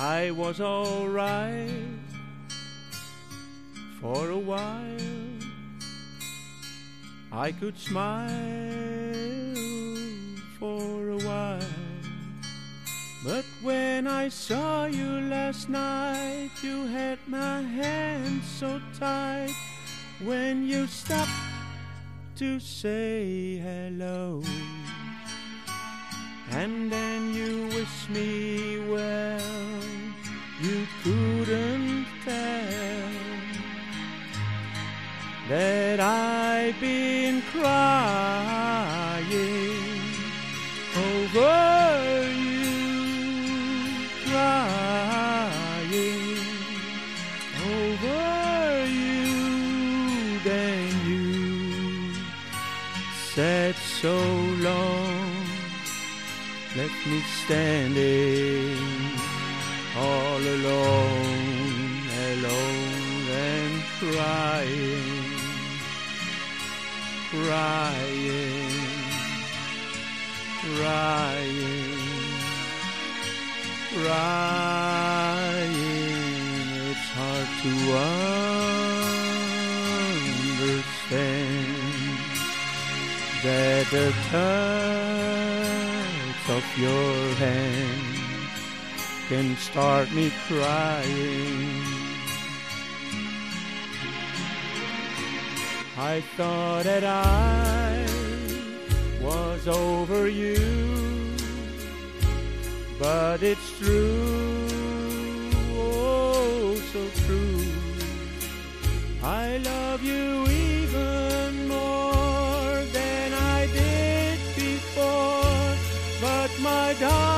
I was alright for a while. I could smile for a while. But when I saw you last night, you had my hand so tight. When you stopped to say hello, that I've been crying over you, crying over you. Then you said so long, left me standing all alone, alone and crying crying, crying, crying. It's hard to understand that the touch of your hand can start me crying. I thought that I was over you, but it's true, oh, so true. I love you even more than I did before, but my darling.